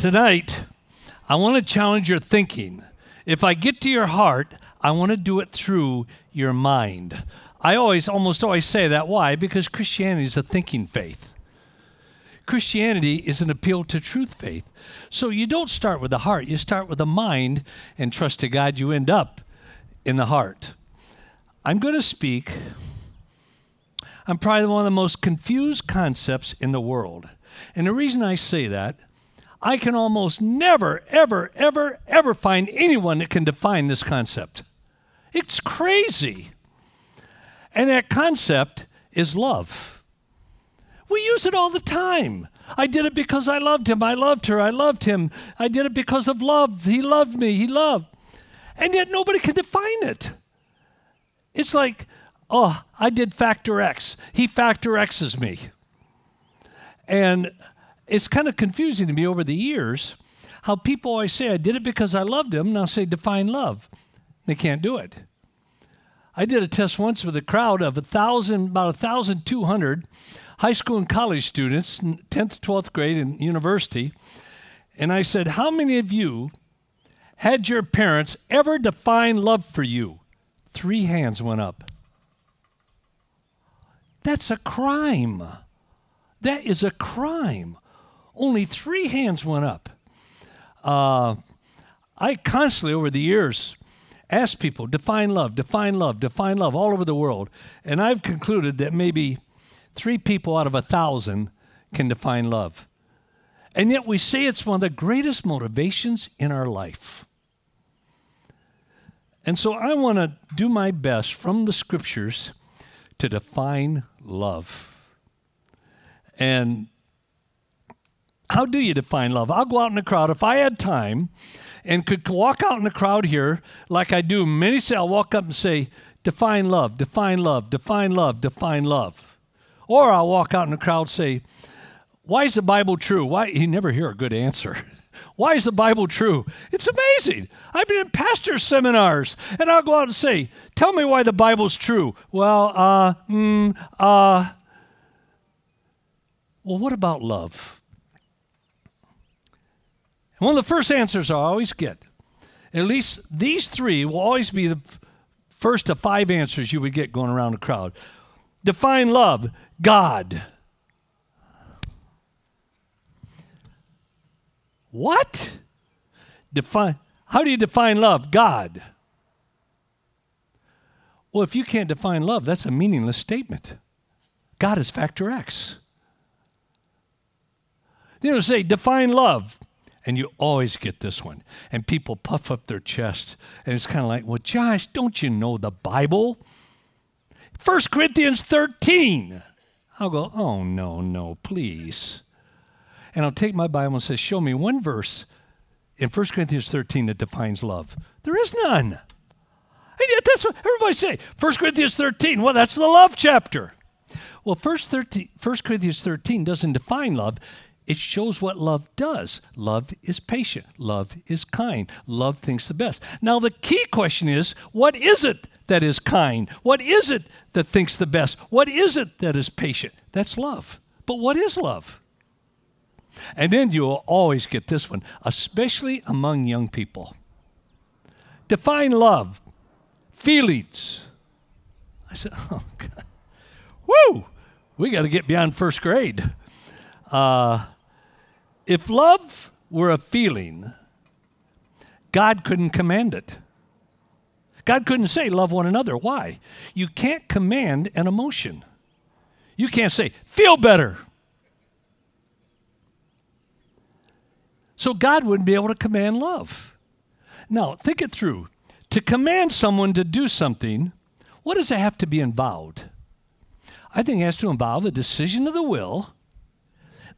Tonight, I want to challenge your thinking. If I get to your heart, I want to do it through your mind. I always, almost always say that. Why? Because Christianity is a thinking faith. Christianity is an appeal to truth faith. So you don't start with the heart, you start with the mind and trust to God you end up in the heart. I'm going to speak. I'm probably one of the most confused concepts in the world. And the reason I say that, I can almost never, ever, ever, ever find anyone that can define this concept. It's crazy. And that concept is love. We use it all the time. I did it because I loved him. I loved her. I loved him. I did it because of love. He loved me. He loved. And yet nobody can define it. It's like, oh, I did factor X. He factor X's me. And it's kind of confusing to me over the years how people always say, I did it because I loved him. Now say, define love. They can't do it. I did a test once with a crowd of a thousand, about a thousand two hundred high school and college students, 10th, 12th grade, and university. And I said, How many of you had your parents ever define love for you? Three hands went up. That's a crime. That is a crime. Only three hands went up. Uh, I constantly, over the years, ask people, define love, define love, define love all over the world. And I've concluded that maybe three people out of a thousand can define love. And yet we say it's one of the greatest motivations in our life. And so I want to do my best from the scriptures to define love. And how do you define love? I'll go out in the crowd. If I had time and could walk out in the crowd here like I do many say, I'll walk up and say, define love, define love, define love, define love. Or I'll walk out in the crowd and say, why is the Bible true? Why? You never hear a good answer. Why is the Bible true? It's amazing. I've been in pastor seminars, and I'll go out and say, Tell me why the Bible's true. Well, uh, mm, uh. Well, what about love? And one of the first answers I always get, at least these three will always be the first of five answers you would get going around the crowd. Define love, God. What? Define how do you define love? God. Well, if you can't define love, that's a meaningless statement. God is factor X. You know, say, define love. And you always get this one. And people puff up their chest. And it's kind of like, well, Josh, don't you know the Bible? 1 Corinthians 13. I'll go, oh, no, no, please and I'll take my Bible and say, Show me one verse in 1 Corinthians 13 that defines love. There is none. That's what everybody say. 1 Corinthians 13, well, that's the love chapter. Well, 1, 13, 1 Corinthians 13 doesn't define love. It shows what love does. Love is patient. Love is kind. Love thinks the best. Now, the key question is what is it that is kind? What is it that thinks the best? What is it that is patient? That's love. But what is love? And then you'll always get this one, especially among young people. Define love, feelings. I said, oh, God. Woo! We got to get beyond first grade. Uh, if love were a feeling, God couldn't command it. God couldn't say, love one another. Why? You can't command an emotion. You can't say, feel better. So God wouldn't be able to command love. Now, think it through. To command someone to do something, what does it have to be involved? I think it has to involve a decision of the will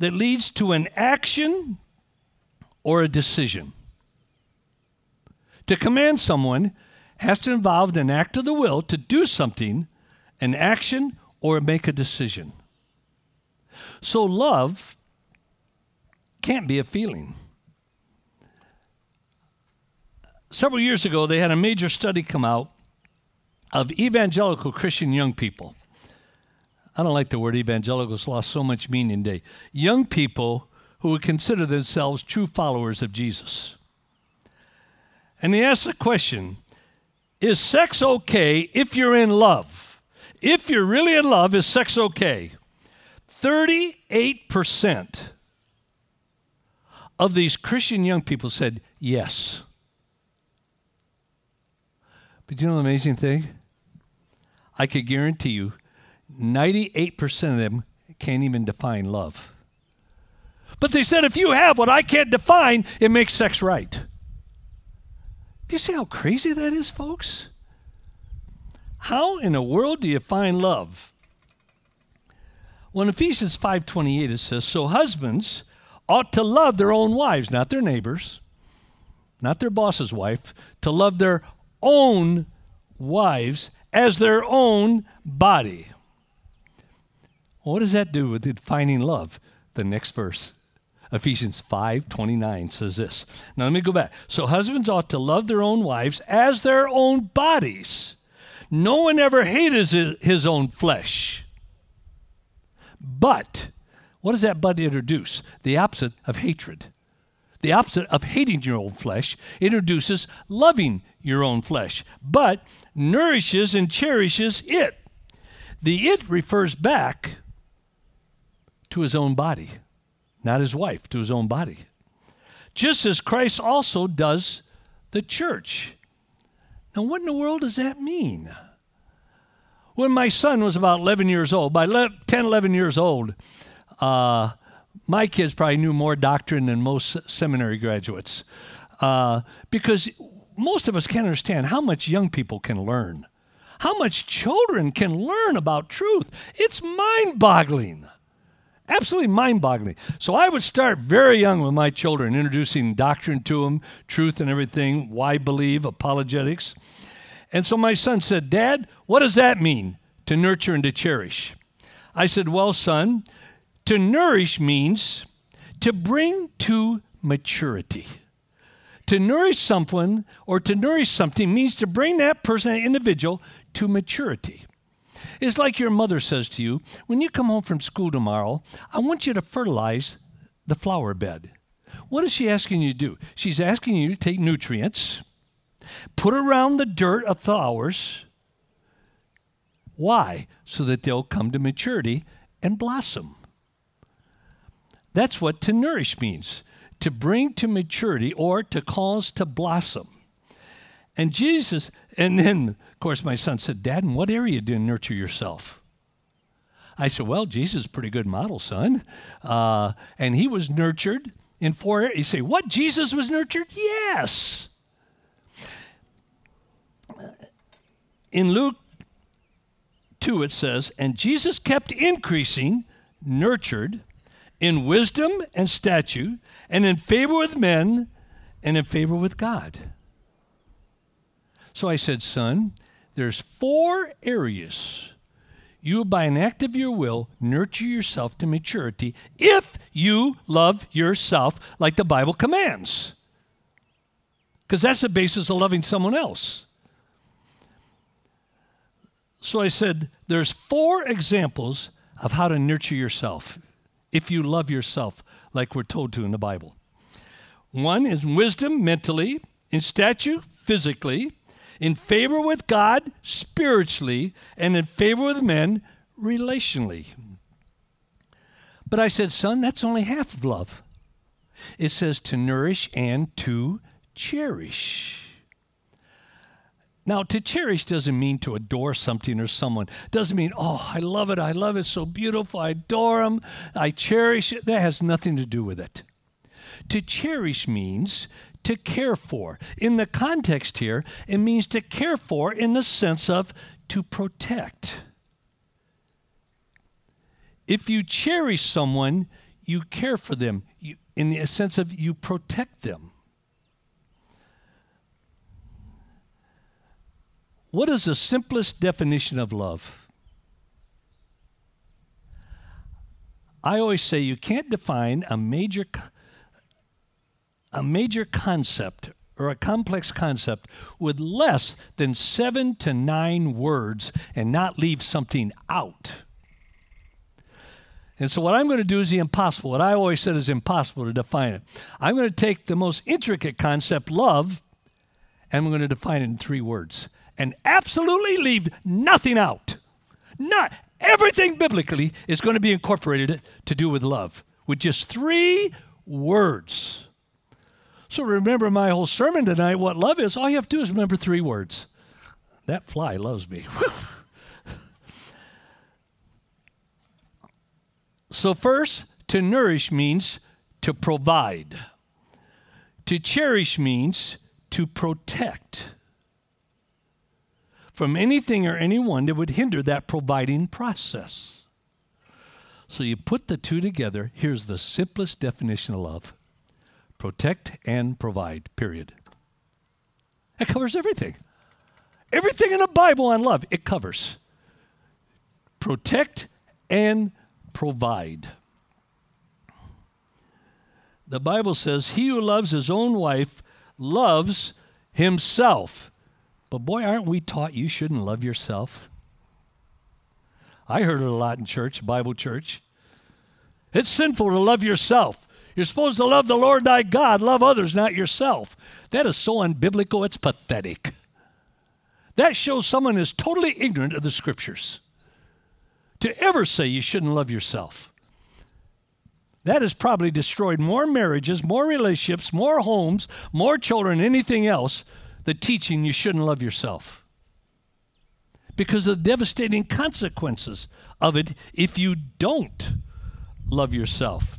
that leads to an action or a decision. To command someone has to involve an act of the will to do something, an action, or make a decision. So love can't be a feeling several years ago, they had a major study come out of evangelical Christian young people. I don't like the word evangelicals lost so much meaning today. Young people who would consider themselves true followers of Jesus. And he asked the question Is sex okay if you're in love? If you're really in love, is sex okay? 38% of these Christian young people said yes. But you know the amazing thing? I could guarantee you 98% of them can't even define love. But they said if you have what I can't define, it makes sex right. Do you see how crazy that is, folks? How in the world do you find love? Well, in Ephesians 5:28 it says, "So husbands ought to love their own wives, not their neighbors, not their boss's wife, to love their own wives as their own body." What does that do with defining love? The next verse. Ephesians 5:29 says this. Now let me go back. So husbands ought to love their own wives as their own bodies. No one ever hated his own flesh but what does that but introduce? The opposite of hatred. The opposite of hating your own flesh introduces loving your own flesh, but nourishes and cherishes it. The it refers back to his own body, not his wife, to his own body. Just as Christ also does the church. Now, what in the world does that mean? When my son was about 11 years old, by 10, 11 years old, uh, my kids probably knew more doctrine than most seminary graduates uh, because most of us can't understand how much young people can learn, how much children can learn about truth. It's mind boggling. Absolutely mind boggling. So I would start very young with my children, introducing doctrine to them, truth and everything, why believe, apologetics. And so my son said, Dad, what does that mean to nurture and to cherish? I said, Well, son, to nourish means to bring to maturity. To nourish someone or to nourish something means to bring that person, that individual, to maturity. It's like your mother says to you, when you come home from school tomorrow, I want you to fertilize the flower bed. What is she asking you to do? She's asking you to take nutrients Put around the dirt of flowers. Why? So that they'll come to maturity and blossom. That's what to nourish means to bring to maturity or to cause to blossom. And Jesus, and then, course, my son said, Dad, in what area do you nurture yourself? I said, Well, Jesus is a pretty good model, son. Uh, and he was nurtured in four areas. You say, What? Jesus was nurtured? Yes in Luke 2, it says, And Jesus kept increasing, nurtured, in wisdom and stature, and in favor with men, and in favor with God. So I said, Son, there's four areas you, by an act of your will, nurture yourself to maturity if you love yourself like the Bible commands. Because that's the basis of loving someone else. So I said, there's four examples of how to nurture yourself if you love yourself, like we're told to in the Bible. One is wisdom mentally, in stature physically, in favor with God spiritually, and in favor with men relationally. But I said, son, that's only half of love. It says to nourish and to cherish. Now, to cherish doesn't mean to adore something or someone. Doesn't mean, oh, I love it, I love it, so beautiful, I adore them, I cherish it. That has nothing to do with it. To cherish means to care for. In the context here, it means to care for in the sense of to protect. If you cherish someone, you care for them you, in the sense of you protect them. What is the simplest definition of love? I always say you can't define a major a major concept or a complex concept with less than 7 to 9 words and not leave something out. And so, what I'm going to do is the impossible. What I always said is impossible to define it. I'm going to take the most intricate concept, love, and I'm going to define it in three words and absolutely leave nothing out. Not everything biblically is going to be incorporated to do with love with just three words. So remember my whole sermon tonight, what love is. All you have to do is remember three words. That fly loves me. so, first, to nourish means to provide, to cherish means to protect from anything or anyone that would hinder that providing process. So you put the two together. Here's the simplest definition of love protect and provide, period. It covers everything. Everything in the Bible on love, it covers. Protect and provide. The Bible says, He who loves his own wife loves himself. But boy, aren't we taught you shouldn't love yourself? I heard it a lot in church, Bible church. It's sinful to love yourself. You're supposed to love the Lord thy God, love others, not yourself. That is so unbiblical, it's pathetic. That shows someone is totally ignorant of the scriptures. To ever say you shouldn't love yourself. That has probably destroyed more marriages, more relationships, more homes, more children, anything else, the teaching you shouldn't love yourself. Because of the devastating consequences of it if you don't love yourself.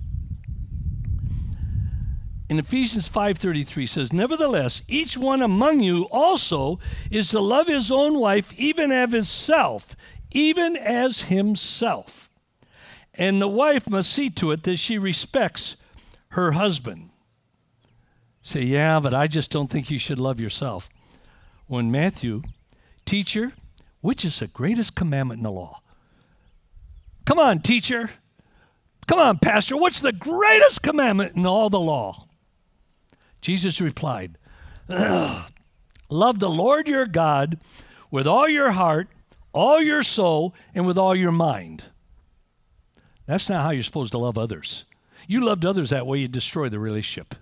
In Ephesians 5:33 says, "Nevertheless, each one among you also is to love his own wife even as himself, even as himself." And the wife must see to it that she respects her husband. Say, yeah, but I just don't think you should love yourself. When Matthew, teacher, which is the greatest commandment in the law? Come on, teacher. Come on, Pastor, what's the greatest commandment in all the law? Jesus replied, Love the Lord your God with all your heart, all your soul, and with all your mind. That's not how you're supposed to love others. You loved others that way, you destroy the relationship.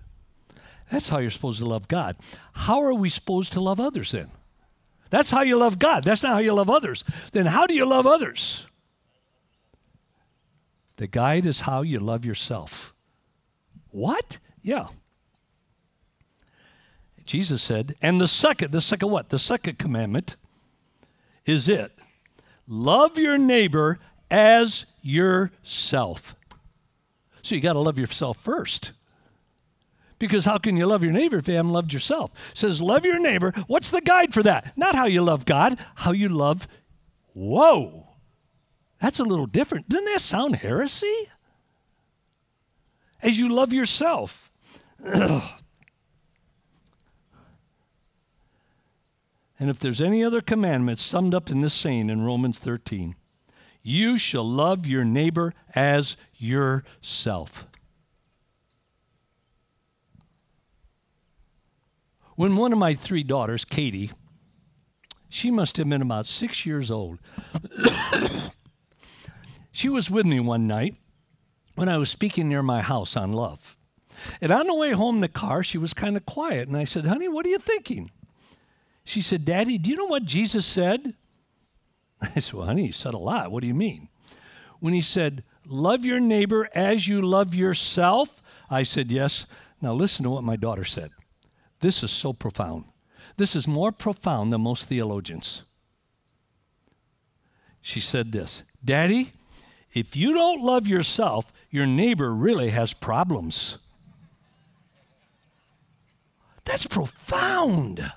That's how you're supposed to love God. How are we supposed to love others then? That's how you love God. That's not how you love others. Then how do you love others? The guide is how you love yourself. What? Yeah. Jesus said, and the second, the second what? The second commandment is it love your neighbor as yourself. So you got to love yourself first. Because how can you love your neighbor if you haven't loved yourself? It says, love your neighbor. What's the guide for that? Not how you love God, how you love. Whoa. That's a little different. Doesn't that sound heresy? As you love yourself. and if there's any other commandment summed up in this saying in Romans 13, you shall love your neighbor as yourself. When one of my three daughters, Katie, she must have been about six years old. She was with me one night when I was speaking near my house on love. And on the way home in the car, she was kind of quiet. And I said, Honey, what are you thinking? She said, Daddy, do you know what Jesus said? I said, Well, honey, he said a lot. What do you mean? When he said, Love your neighbor as you love yourself, I said, Yes. Now listen to what my daughter said. This is so profound. This is more profound than most theologians. She said this Daddy, if you don't love yourself, your neighbor really has problems. That's profound.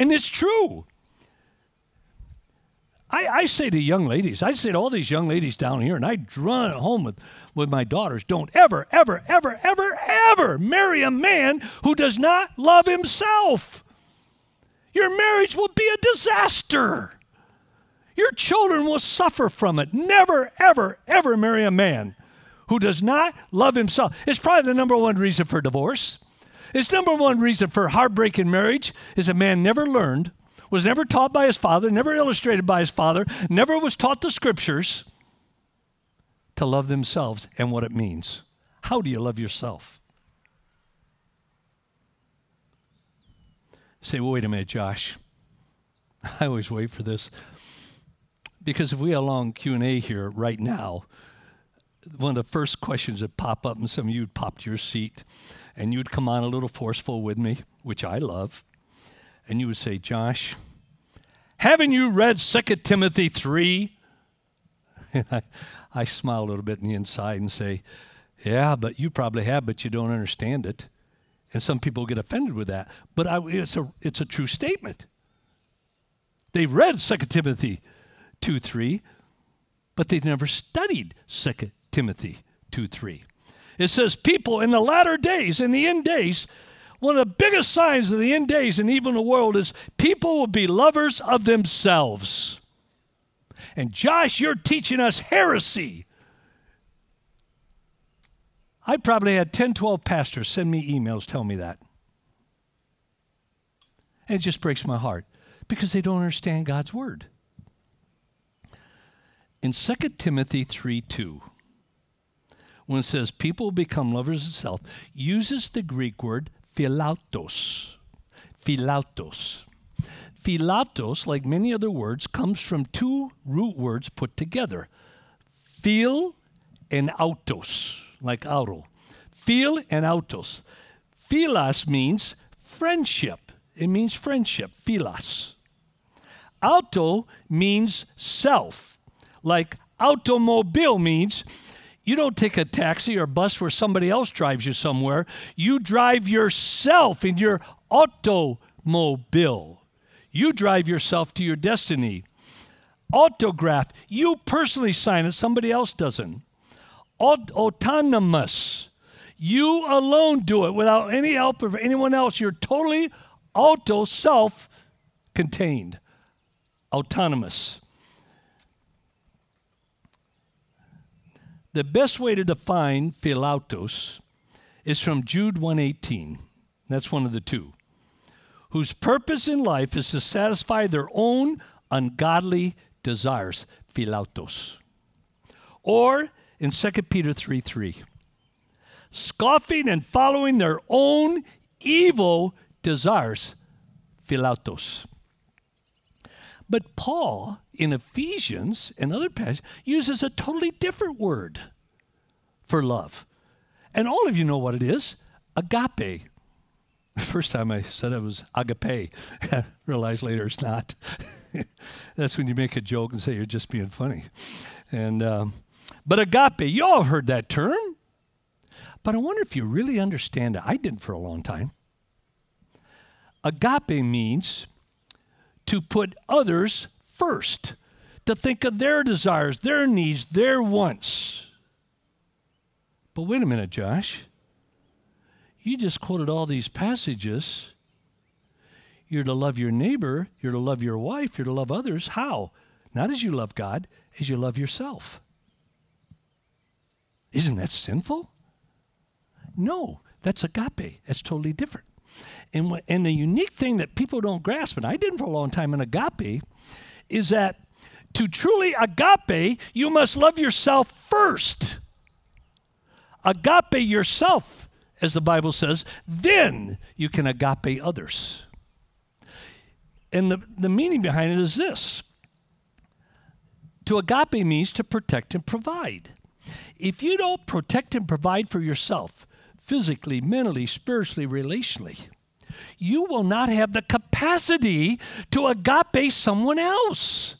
And it's true. I, I, say to young ladies, I say to all these young ladies down here, and I run home with, with my daughters don't ever, ever, ever, ever, ever marry a man who does not love himself. Your marriage will be a disaster. Your children will suffer from it. Never, ever, ever marry a man who does not love himself. It's probably the number one reason for divorce. It's number one reason for heartbreaking marriage is a man never learned, was never taught by his father, never illustrated by his father, never was taught the scriptures to love themselves and what it means. How do you love yourself? Say, well, wait a minute, Josh. I always wait for this because if we had a long Q&A here right now, one of the first questions that pop up, and some of you would pop your seat, and you'd come on a little forceful with me, which I love, and you would say, Josh, haven't you read 2 Timothy 3? And I, I smile a little bit on the inside and say, Yeah, but you probably have, but you don't understand it. And some people get offended with that. But I, it's, a, it's a true statement. They've read 2 Timothy 2 3, but they've never studied 2 Timothy 2 3. It says, People in the latter days, in the end days, one of the biggest signs of the end days and even the world is people will be lovers of themselves. And Josh, you're teaching us heresy. I probably had 10, 12 pastors send me emails telling me that. And it just breaks my heart because they don't understand God's word. In 2 Timothy 3 2, when it says people become lovers of self, uses the Greek word philautos. Philautos. Philautos, like many other words, comes from two root words put together phil and autos, like auto. Phil and autos. Philos means friendship. It means friendship, philos. Auto means self, like automobile means you don't take a taxi or bus where somebody else drives you somewhere. You drive yourself in your automobile. You drive yourself to your destiny. Autograph, you personally sign it, somebody else doesn't. Aut- autonomous, you alone do it without any help of anyone else. You're totally auto self contained, autonomous. The best way to define philautos is from Jude 118. That's one of the two whose purpose in life is to satisfy their own ungodly desires, philautos. Or in 2 Peter 3 3, scoffing and following their own evil desires, philautos. But Paul in Ephesians and other passages uses a totally different word for love. And all of you know what it is agape. The first time I said it was agape. I realized later it's not. That's when you make a joke and say you're just being funny. And um, but agape, you all heard that term. But I wonder if you really understand it. I didn't for a long time. Agape means to put others first, to think of their desires, their needs, their wants. But wait a minute, Josh. You just quoted all these passages. You're to love your neighbor, you're to love your wife, you're to love others. How? Not as you love God, as you love yourself. Isn't that sinful? No, that's agape. That's totally different. And, and the unique thing that people don't grasp, and I didn't for a long time in agape, is that to truly agape, you must love yourself first. Agape yourself as the Bible says, then you can agape others. And the, the meaning behind it is this to agape means to protect and provide. If you don't protect and provide for yourself, physically, mentally, spiritually, relationally, you will not have the capacity to agape someone else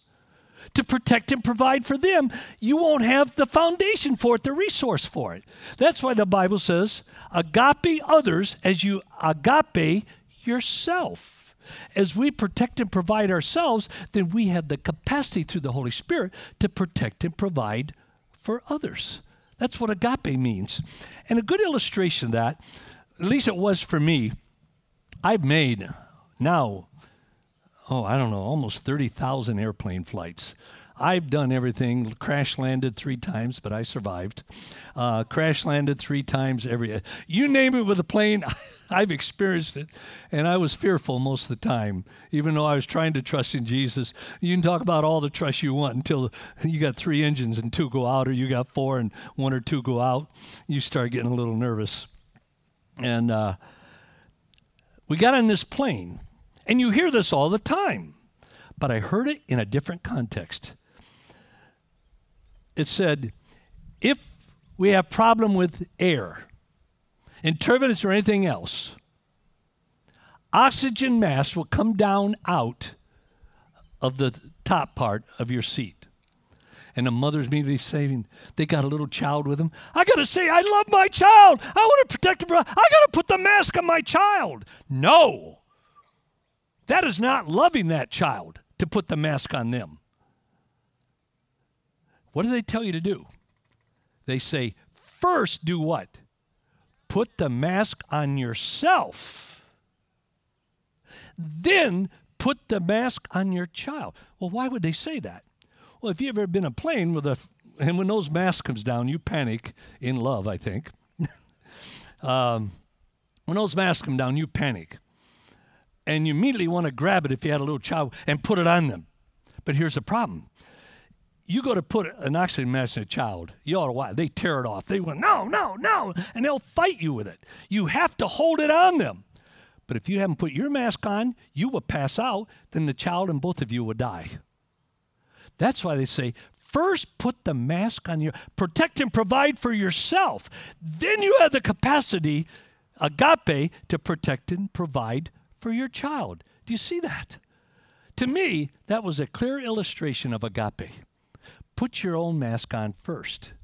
to protect and provide for them, you won't have the foundation for it, the resource for it. That's why the Bible says, agape others as you agape yourself. As we protect and provide ourselves, then we have the capacity through the Holy Spirit to protect and provide for others. That's what agape means. And a good illustration of that, at least it was for me, I've made now, oh, I don't know, almost 30,000 airplane flights. I've done everything. Crash landed three times, but I survived. Uh, crash landed three times every. You name it with a plane, I've experienced it, and I was fearful most of the time, even though I was trying to trust in Jesus. You can talk about all the trust you want until you got three engines and two go out, or you got four and one or two go out. You start getting a little nervous. And uh, we got on this plane, and you hear this all the time, but I heard it in a different context it said, if we have problem with air, and turbulence or anything else, oxygen mask will come down out of the top part of your seat. And the mother's immediately saying, they got a little child with them. I got to say, I love my child. I want to protect him. I got to put the mask on my child. No. That is not loving that child to put the mask on them. What do they tell you to do? They say, first do what? Put the mask on yourself. Then put the mask on your child. Well, why would they say that? Well, if you've ever been a plane with a, and when those masks comes down, you panic in love, I think. um, when those masks come down, you panic. And you immediately want to grab it if you had a little child and put it on them. But here's the problem you go to put an oxygen mask in a child, you ought to watch. They tear it off. They went, no, no, no, and they'll fight you with it. You have to hold it on them. But if you haven't put your mask on, you will pass out, then the child and both of you will die. That's why they say, first put the mask on you, protect and provide for yourself. Then you have the capacity, agape, to protect and provide for your child. Do you see that? To me, that was a clear illustration of agape put your own mask on first.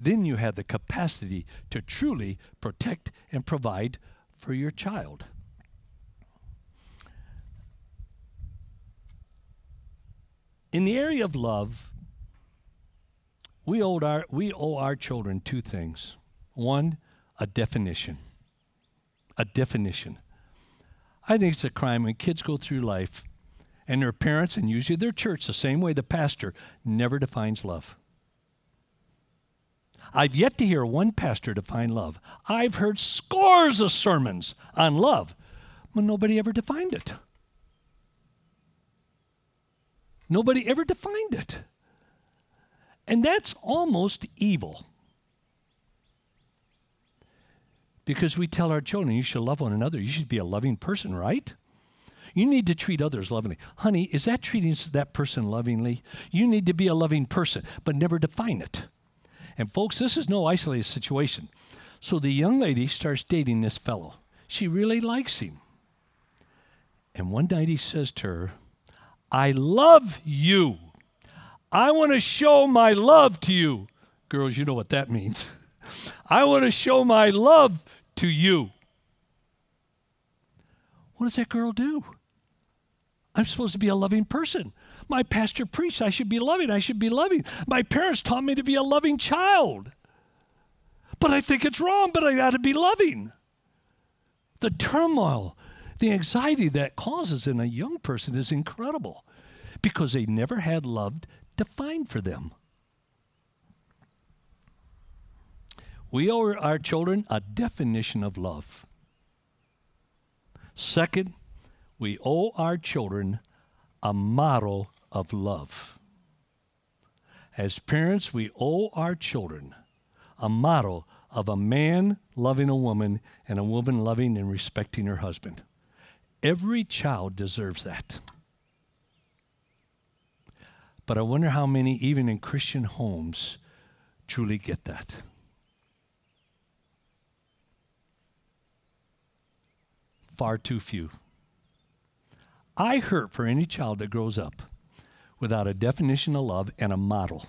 Then you have the capacity to truly protect and provide for your child. In the area of love, we owe our, we owe our children two things. One, a definition. A definition. I think it's a crime when kids go through life and their parents, and usually their church, the same way the pastor, never defines love. I've yet to hear one pastor define love. I've heard scores of sermons on love, but nobody ever defined it. Nobody ever defined it. And that's almost evil. Because we tell our children, you should love one another. You should be a loving person, right? You need to treat others lovingly. Honey, is that treating that person lovingly? You need to be a loving person, but never define it. And folks, this is no isolated situation. So the young lady starts dating this fellow. She really likes him. And one night he says to her, I love you. I want to show my love to you. Girls, you know what that means. I want to show my love to you. What does that girl do? I'm supposed to be a loving person. My pastor preached I should be loving. I should be loving. My parents taught me to be a loving child. But I think it's wrong, but I got to be loving. The turmoil, the anxiety that causes in a young person is incredible because they never had love defined for them. We owe our children a definition of love. Second, we owe our children a model of love. As parents, we owe our children a model of a man loving a woman and a woman loving and respecting her husband. Every child deserves that. But I wonder how many, even in Christian homes, truly get that. Far too few. I hurt for any child that grows up without a definition of love and a model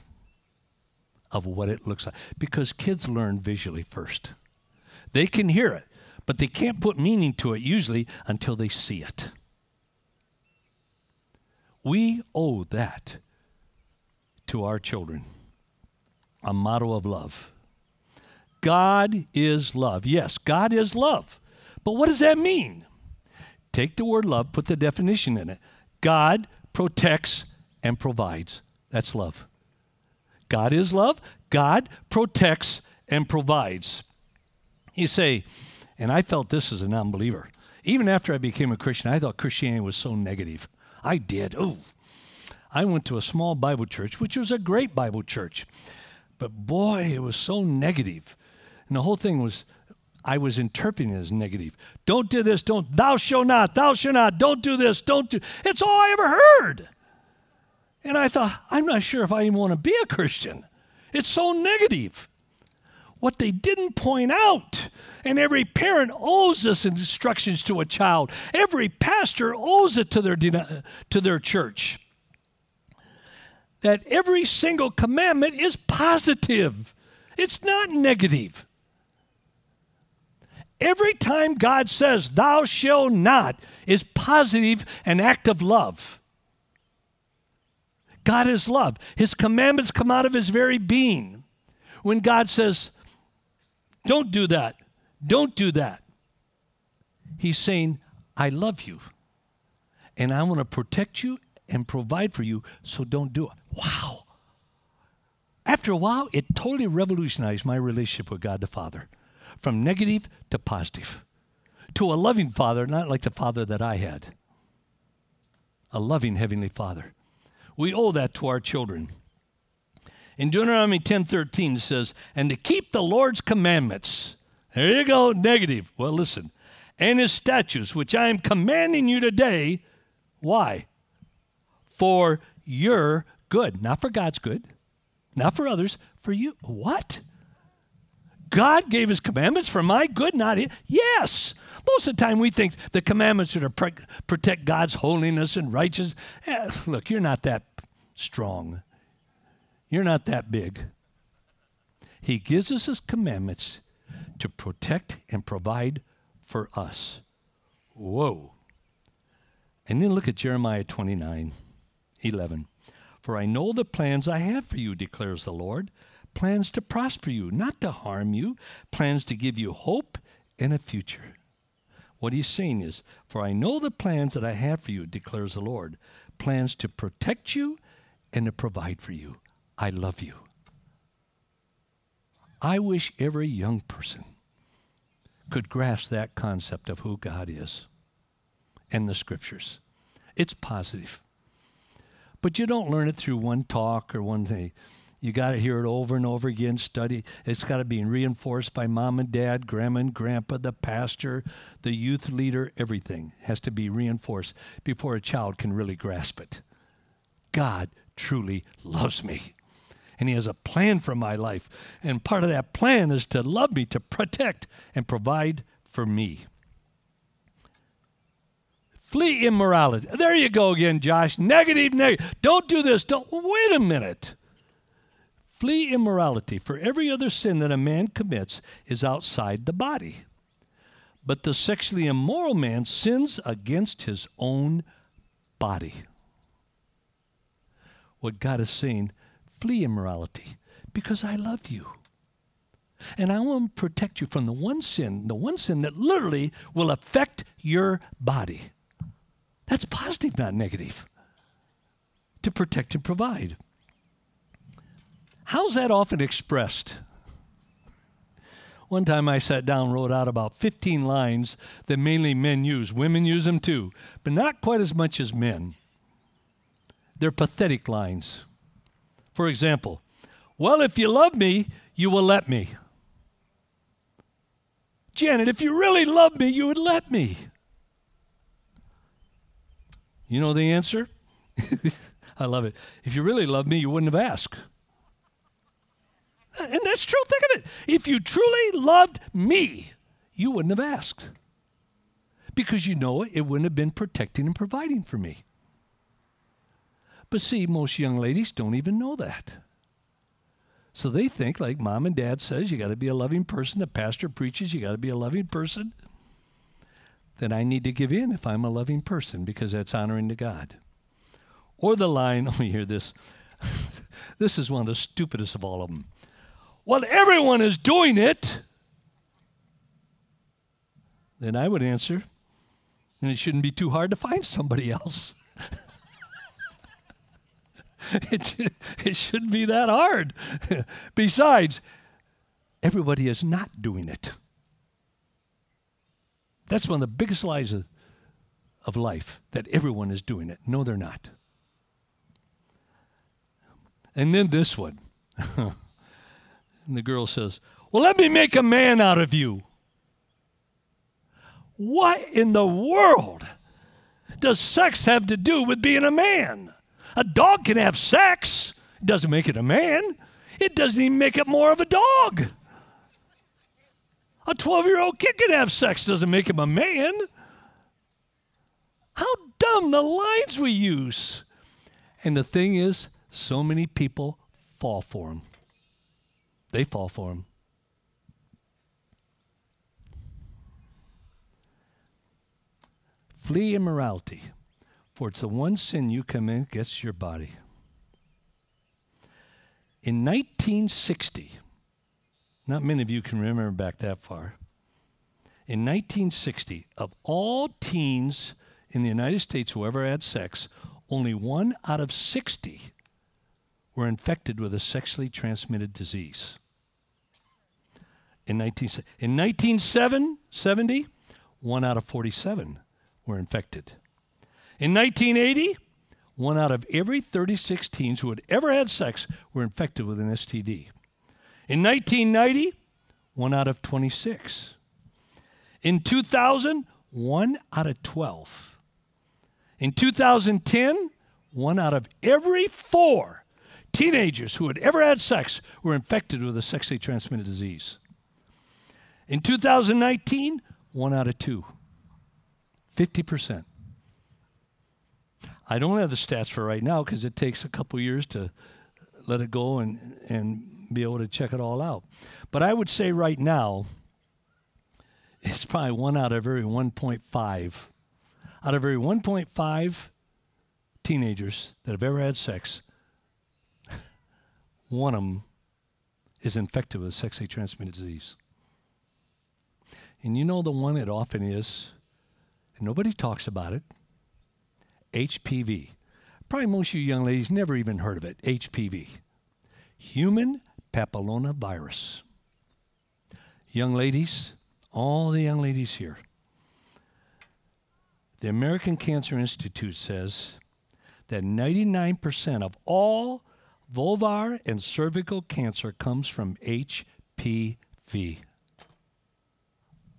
of what it looks like. Because kids learn visually first. They can hear it, but they can't put meaning to it usually until they see it. We owe that to our children a model of love. God is love. Yes, God is love. But what does that mean? Take the word love, put the definition in it. God protects and provides That's love. God is love. God protects and provides. You say, and I felt this as a non believer. Even after I became a Christian, I thought Christianity was so negative. I did. Oh, I went to a small Bible church, which was a great Bible church. But boy, it was so negative. And the whole thing was, I was interpreting it as negative. Don't do this, don't, thou shalt not, thou shalt not, don't do this, don't do. It's all I ever heard. And I thought, I'm not sure if I even want to be a Christian. It's so negative. What they didn't point out, and every parent owes this instructions to a child, every pastor owes it to their, to their church that every single commandment is positive, it's not negative. Every time God says, Thou shalt not, is positive and act of love. God is love. His commandments come out of his very being. When God says, Don't do that, don't do that, he's saying, I love you. And I want to protect you and provide for you, so don't do it. Wow. After a while, it totally revolutionized my relationship with God the Father from negative to positive to a loving Father, not like the Father that I had. A loving Heavenly Father. We owe that to our children. In Deuteronomy 10:13 says, "And to keep the Lord's commandments." There you go, negative. Well, listen. And his statutes, which I am commanding you today. Why? For your good, not for God's good, not for others, for you. What? God gave his commandments for my good, not his. Yes. Most of the time we think the commandments are to pre- protect God's holiness and righteousness. Eh, look, you're not that strong. You're not that big. He gives us his commandments to protect and provide for us. Whoa. And then look at Jeremiah 29 11. For I know the plans I have for you, declares the Lord plans to prosper you, not to harm you, plans to give you hope and a future. What he's saying is, For I know the plans that I have for you, declares the Lord plans to protect you and to provide for you. I love you. I wish every young person could grasp that concept of who God is and the scriptures. It's positive. But you don't learn it through one talk or one thing. You got to hear it over and over again, study. It's got to be reinforced by mom and dad, grandma and grandpa, the pastor, the youth leader, everything has to be reinforced before a child can really grasp it. God truly loves me. And He has a plan for my life. And part of that plan is to love me, to protect, and provide for me. Flee immorality. There you go again, Josh. Negative, negative. Don't do this. Don't. Wait a minute. Flee immorality, for every other sin that a man commits is outside the body. But the sexually immoral man sins against his own body. What God is saying, flee immorality because I love you. And I want to protect you from the one sin, the one sin that literally will affect your body. That's positive, not negative. To protect and provide. How's that often expressed? One time I sat down, wrote out about 15 lines that mainly men use. Women use them too, but not quite as much as men. They're pathetic lines. For example, well, if you love me, you will let me. Janet, if you really love me, you would let me. You know the answer? I love it. If you really loved me, you wouldn't have asked. And that's true. Think of it. If you truly loved me, you wouldn't have asked. Because you know it wouldn't have been protecting and providing for me. But see, most young ladies don't even know that. So they think, like mom and dad says, you got to be a loving person. The pastor preaches, you got to be a loving person then I need to give in if I'm a loving person because that's honoring to God. Or the line, oh, you hear this. this is one of the stupidest of all of them. Well, everyone is doing it. Then I would answer, and it shouldn't be too hard to find somebody else. it, it shouldn't be that hard. Besides, everybody is not doing it. That's one of the biggest lies of, of life, that everyone is doing it. No, they're not. And then this one. and the girl says, Well, let me make a man out of you. What in the world does sex have to do with being a man? A dog can have sex, it doesn't make it a man. It doesn't even make it more of a dog. A 12 year old kid can have sex, doesn't make him a man. How dumb the lines we use. And the thing is, so many people fall for them. They fall for them. Flee immorality, for it's the one sin you commit gets your body. In 1960, not many of you can remember back that far. In 1960, of all teens in the United States who ever had sex, only one out of 60 were infected with a sexually transmitted disease. In, 19, in 1970, one out of 47 were infected. In 1980, one out of every 36 teens who had ever had sex were infected with an STD. In 1990, one out of 26. In 2000, one out of 12. In 2010, one out of every four teenagers who had ever had sex were infected with a sexually transmitted disease. In 2019, one out of two. 50%. I don't have the stats for right now because it takes a couple years to let it go and, and be able to check it all out. But I would say right now, it's probably one out of every 1.5. Out of every 1.5 teenagers that have ever had sex, one of them is infected with sexually transmitted disease. And you know the one it often is, and nobody talks about it HPV. Probably most of you young ladies never even heard of it HPV. Human papillomavirus. Young ladies, all the young ladies here, the American Cancer Institute says that 99% of all vulvar and cervical cancer comes from HPV,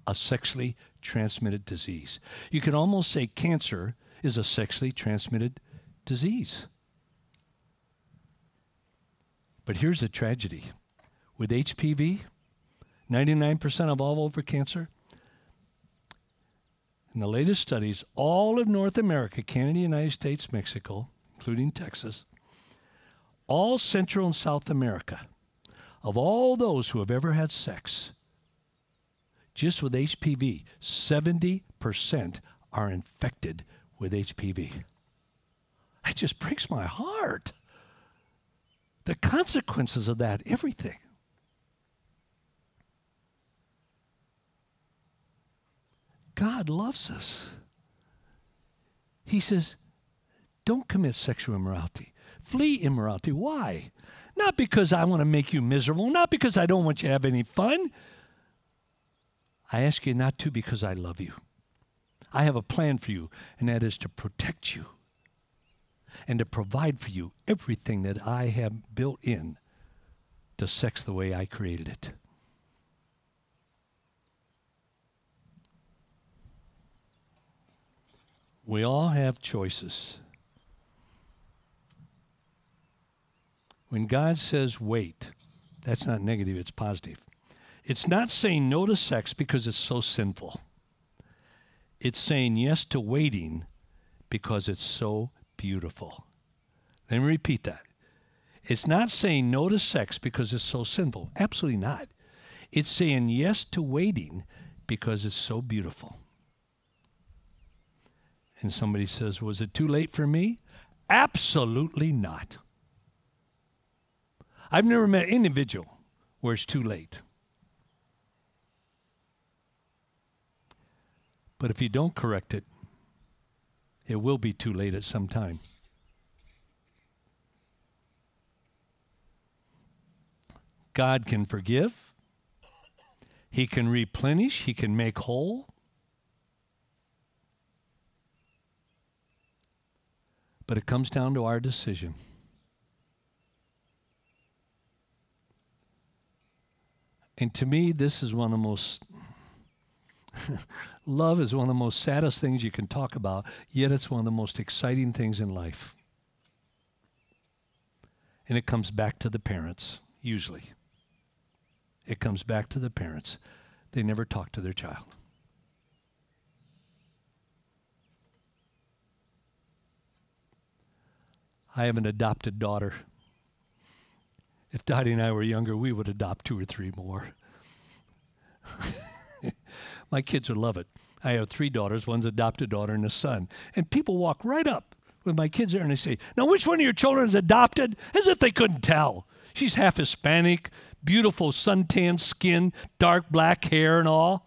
a sexually transmitted disease. You can almost say cancer is a sexually transmitted disease. But here's the tragedy with HPV, 99% of all vulvar cancer. In the latest studies, all of North America, Canada, United States, Mexico, including Texas, all Central and South America, of all those who have ever had sex, just with HPV, 70% are infected with HPV. It just breaks my heart. The consequences of that, everything. God loves us. He says, don't commit sexual immorality. Flee immorality. Why? Not because I want to make you miserable, not because I don't want you to have any fun. I ask you not to because I love you. I have a plan for you, and that is to protect you and to provide for you everything that I have built in to sex the way I created it. We all have choices. When God says wait, that's not negative, it's positive. It's not saying no to sex because it's so sinful. It's saying yes to waiting because it's so beautiful. Let me repeat that. It's not saying no to sex because it's so sinful. Absolutely not. It's saying yes to waiting because it's so beautiful. And somebody says, Was it too late for me? Absolutely not. I've never met an individual where it's too late. But if you don't correct it, it will be too late at some time. God can forgive, He can replenish, He can make whole. But it comes down to our decision. And to me, this is one of the most love is one of the most saddest things you can talk about, yet it's one of the most exciting things in life. And it comes back to the parents, usually. It comes back to the parents. They never talk to their child. I have an adopted daughter. If Dottie and I were younger, we would adopt two or three more. My kids would love it. I have three daughters, one's adopted daughter and a son. And people walk right up with my kids there and they say, Now, which one of your children is adopted? As if they couldn't tell. She's half Hispanic, beautiful suntanned skin, dark black hair, and all.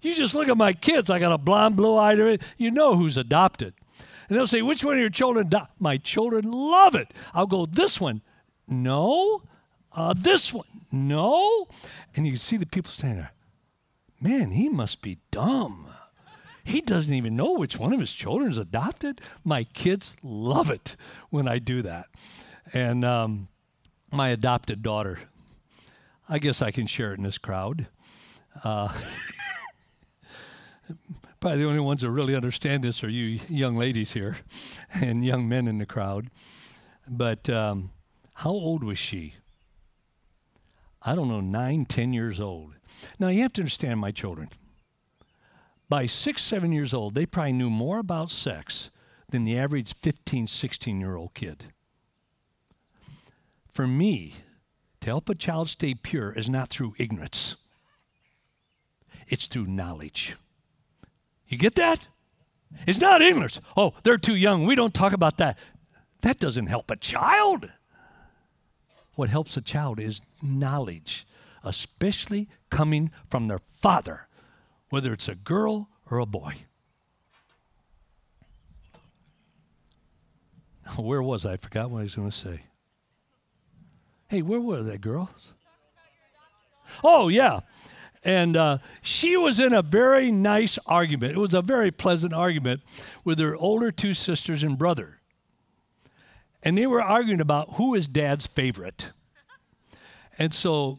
You just look at my kids. I got a blonde, blue eyed, you know who's adopted. And they'll say, Which one of your children? Do-? My children love it. I'll go, This one. No. Uh, this one. No. And you can see the people standing there. Man, he must be dumb. He doesn't even know which one of his children is adopted. My kids love it when I do that. And um, my adopted daughter, I guess I can share it in this crowd. Uh, probably the only ones that really understand this are you young ladies here and young men in the crowd. But um, how old was she? I don't know, nine, ten years old. Now, you have to understand my children. By six, seven years old, they probably knew more about sex than the average 15, 16 year old kid. For me, to help a child stay pure is not through ignorance, it's through knowledge. You get that? It's not ignorance. Oh, they're too young. We don't talk about that. That doesn't help a child. What helps a child is knowledge, especially coming from their father, whether it's a girl or a boy. Where was I? I forgot what I was going to say. Hey, where were that girl? Oh, yeah. And uh, she was in a very nice argument. It was a very pleasant argument with her older two sisters and brother. And they were arguing about who is dad's favorite. And so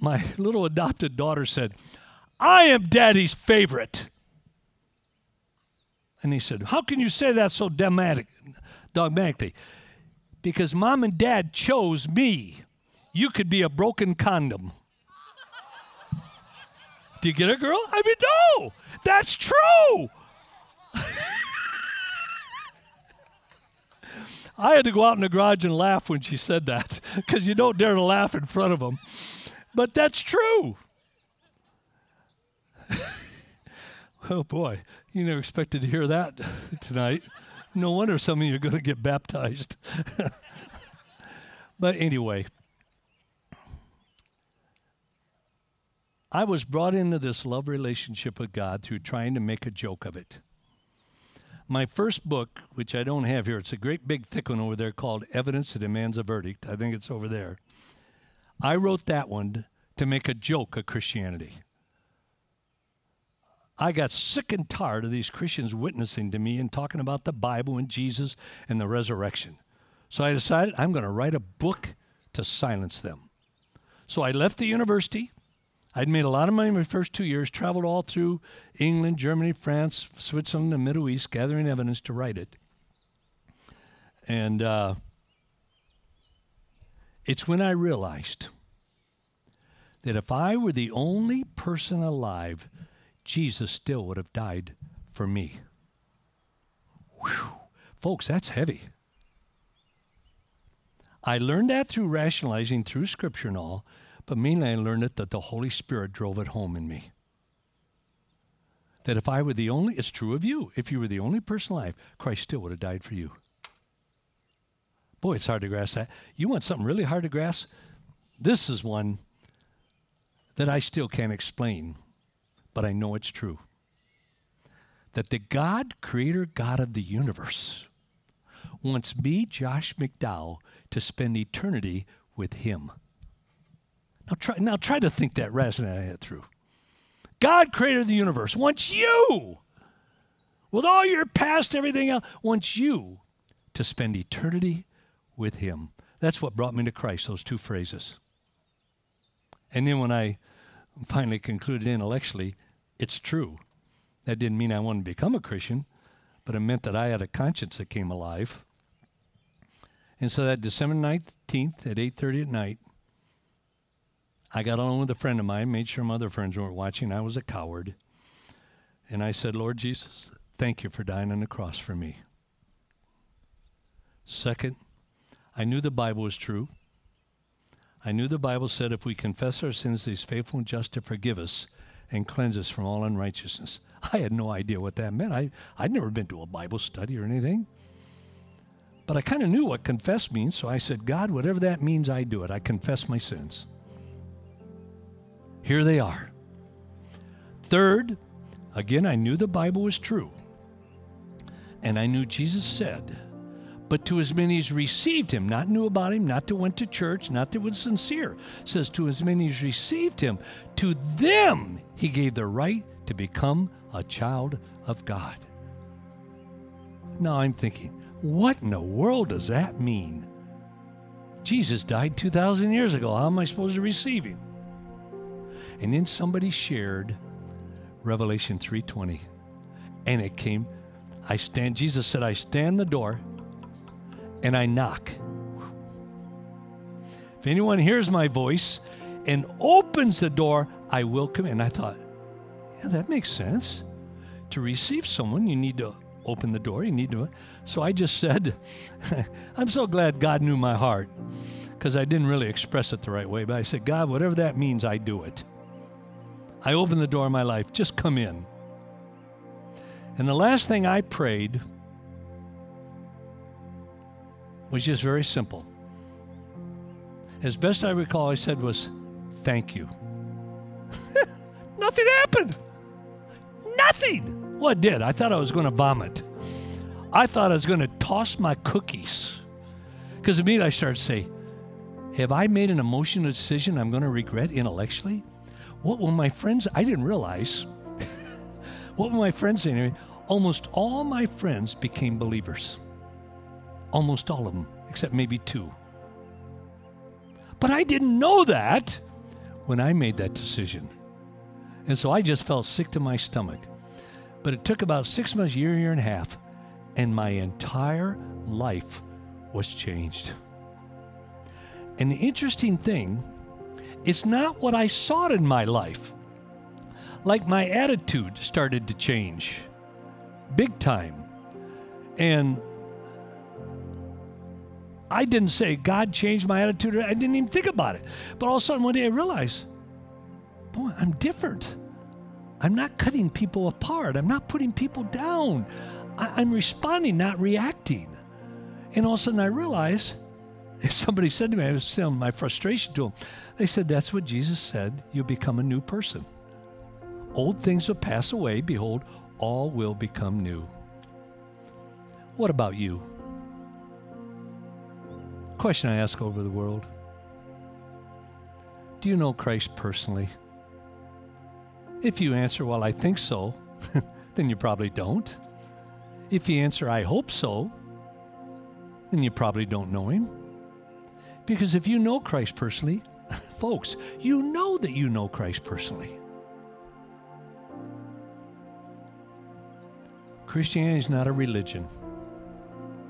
my little adopted daughter said, I am daddy's favorite. And he said, How can you say that so dogmatic, dogmatically? Because mom and dad chose me. You could be a broken condom. Do you get it, girl? I mean, no, that's true. I had to go out in the garage and laugh when she said that because you don't dare to laugh in front of them. But that's true. oh boy, you never expected to hear that tonight. No wonder some of you are going to get baptized. but anyway, I was brought into this love relationship with God through trying to make a joke of it. My first book, which I don't have here, it's a great big thick one over there called Evidence That Demands a Verdict. I think it's over there. I wrote that one to make a joke of Christianity. I got sick and tired of these Christians witnessing to me and talking about the Bible and Jesus and the resurrection. So I decided I'm going to write a book to silence them. So I left the university. I'd made a lot of money in my first two years, traveled all through England, Germany, France, Switzerland, the Middle East, gathering evidence to write it. And uh, it's when I realized that if I were the only person alive, Jesus still would have died for me. Whew. Folks, that's heavy. I learned that through rationalizing through scripture and all, but mainly I learned it that the Holy Spirit drove it home in me. That if I were the only, it's true of you, if you were the only person alive, Christ still would have died for you. Boy, it's hard to grasp that. You want something really hard to grasp? This is one that I still can't explain, but I know it's true. That the God, creator God of the universe, wants me, Josh McDowell, to spend eternity with Him. Now try, now try to think that, resonate through. God creator of the universe, wants you, with all your past, everything else, wants you to spend eternity with Him. That's what brought me to Christ, those two phrases. And then when I finally concluded intellectually, it's true. That didn't mean I wanted to become a Christian, but it meant that I had a conscience that came alive. And so that December 19th at 8:30 at night, I got along with a friend of mine, made sure my other friends weren't watching. I was a coward. And I said, Lord Jesus, thank you for dying on the cross for me. Second, I knew the Bible was true. I knew the Bible said if we confess our sins, He's faithful and just to forgive us and cleanse us from all unrighteousness. I had no idea what that meant. I, I'd never been to a Bible study or anything. But I kind of knew what confess means, so I said, God, whatever that means, I do it. I confess my sins. Here they are. Third, again, I knew the Bible was true. And I knew Jesus said, but to as many as received him, not knew about him, not that went to church, not that was sincere, says to as many as received him, to them he gave the right to become a child of God. Now I'm thinking, what in the world does that mean? Jesus died 2,000 years ago. How am I supposed to receive him? And then somebody shared Revelation 3:20. And it came I stand Jesus said I stand the door and I knock. If anyone hears my voice and opens the door, I will come in. I thought, yeah, that makes sense. To receive someone, you need to open the door. You need to. So I just said, I'm so glad God knew my heart because I didn't really express it the right way. But I said, God, whatever that means, I do it. I open the door of my life. Just come in. And the last thing I prayed was just very simple. As best I recall, I said was, thank you. Nothing happened. Nothing. Well, did. I thought I was going to vomit. I thought I was going to toss my cookies. Because immediately I started to say, have I made an emotional decision I'm going to regret intellectually? What will my friends, I didn't realize, what will my friends say? Almost all my friends became believers. Almost all of them, except maybe two. But I didn't know that when I made that decision. And so I just felt sick to my stomach. But it took about six months, year, year and a half, and my entire life was changed. And the interesting thing it's not what I sought in my life. Like my attitude started to change big time. And I didn't say God changed my attitude. I didn't even think about it. But all of a sudden, one day I realized, boy, I'm different. I'm not cutting people apart. I'm not putting people down. I, am responding, not reacting. And all of a sudden I realized somebody said to me, I was telling my frustration to them. They said, That's what Jesus said. You'll become a new person. Old things will pass away. Behold, all will become new. What about you? Question I ask over the world Do you know Christ personally? If you answer, Well, I think so, then you probably don't. If you answer, I hope so, then you probably don't know him. Because if you know Christ personally, folks, you know that you know Christ personally. Christianity is not a religion.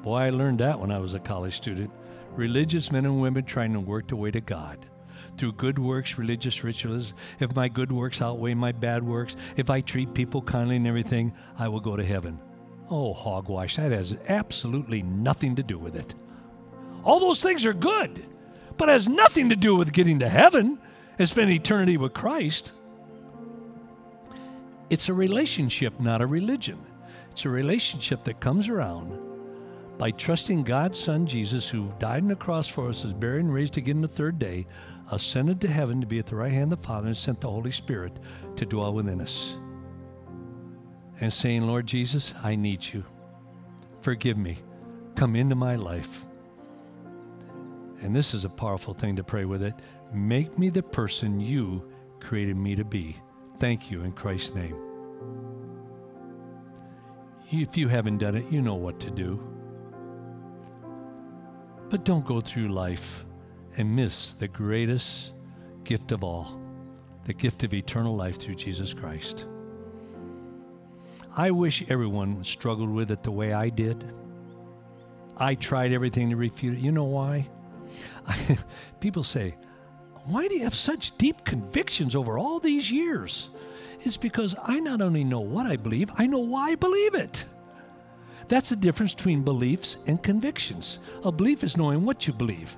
Boy, I learned that when I was a college student. Religious men and women trying to work their way to God. Through good works, religious rituals. If my good works outweigh my bad works, if I treat people kindly and everything, I will go to heaven. Oh, hogwash, that has absolutely nothing to do with it. All those things are good, but has nothing to do with getting to heaven and spend eternity with Christ. It's a relationship, not a religion. It's a relationship that comes around by trusting God's Son Jesus, who died on the cross for us, was buried and raised again the third day, ascended to heaven to be at the right hand of the Father, and sent the Holy Spirit to dwell within us. And saying, Lord Jesus, I need you. Forgive me. Come into my life. And this is a powerful thing to pray with it. Make me the person you created me to be. Thank you in Christ's name. If you haven't done it, you know what to do. But don't go through life and miss the greatest gift of all the gift of eternal life through Jesus Christ. I wish everyone struggled with it the way I did. I tried everything to refute it. You know why? I, people say, Why do you have such deep convictions over all these years? It's because I not only know what I believe, I know why I believe it. That's the difference between beliefs and convictions. A belief is knowing what you believe.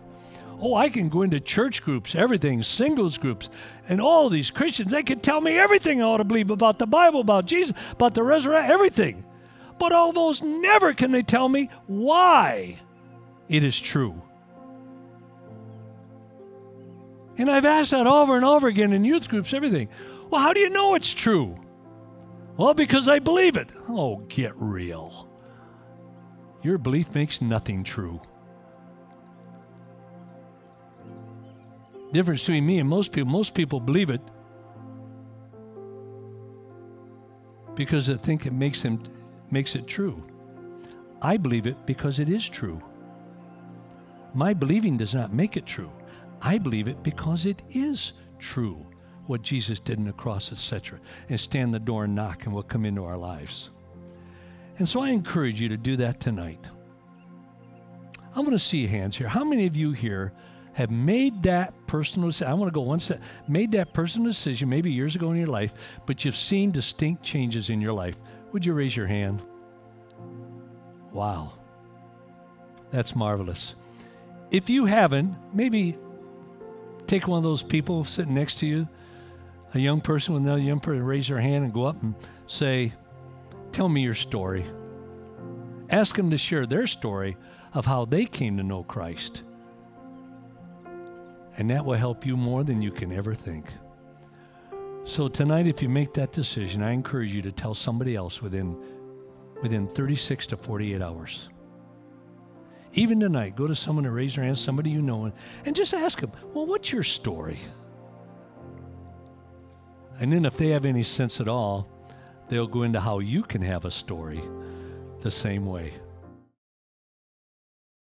Oh, I can go into church groups, everything, singles groups, and all these Christians, they can tell me everything I ought to believe about the Bible, about Jesus, about the resurrection, everything. But almost never can they tell me why it is true. And I've asked that over and over again in youth groups, everything. Well, how do you know it's true? Well, because I believe it. Oh, get real. Your belief makes nothing true. Difference between me and most people, most people believe it because they think it makes them makes it true. I believe it because it is true. My believing does not make it true. I believe it because it is true what Jesus did in the cross, etc. And stand the door and knock and we'll come into our lives. And so I encourage you to do that tonight. I'm going to see hands here. How many of you here have made that personal decision? I want to go one step. Made that personal decision maybe years ago in your life, but you've seen distinct changes in your life. Would you raise your hand? Wow. That's marvelous. If you haven't, maybe take one of those people sitting next to you, a young person with another young person, raise their hand and go up and say, Tell me your story. Ask them to share their story of how they came to know Christ. And that will help you more than you can ever think. So tonight, if you make that decision, I encourage you to tell somebody else within, within 36 to 48 hours. Even tonight, go to someone and raise their hand, somebody you know, and, and just ask them, well, what's your story? And then if they have any sense at all, they'll go into how you can have a story the same way.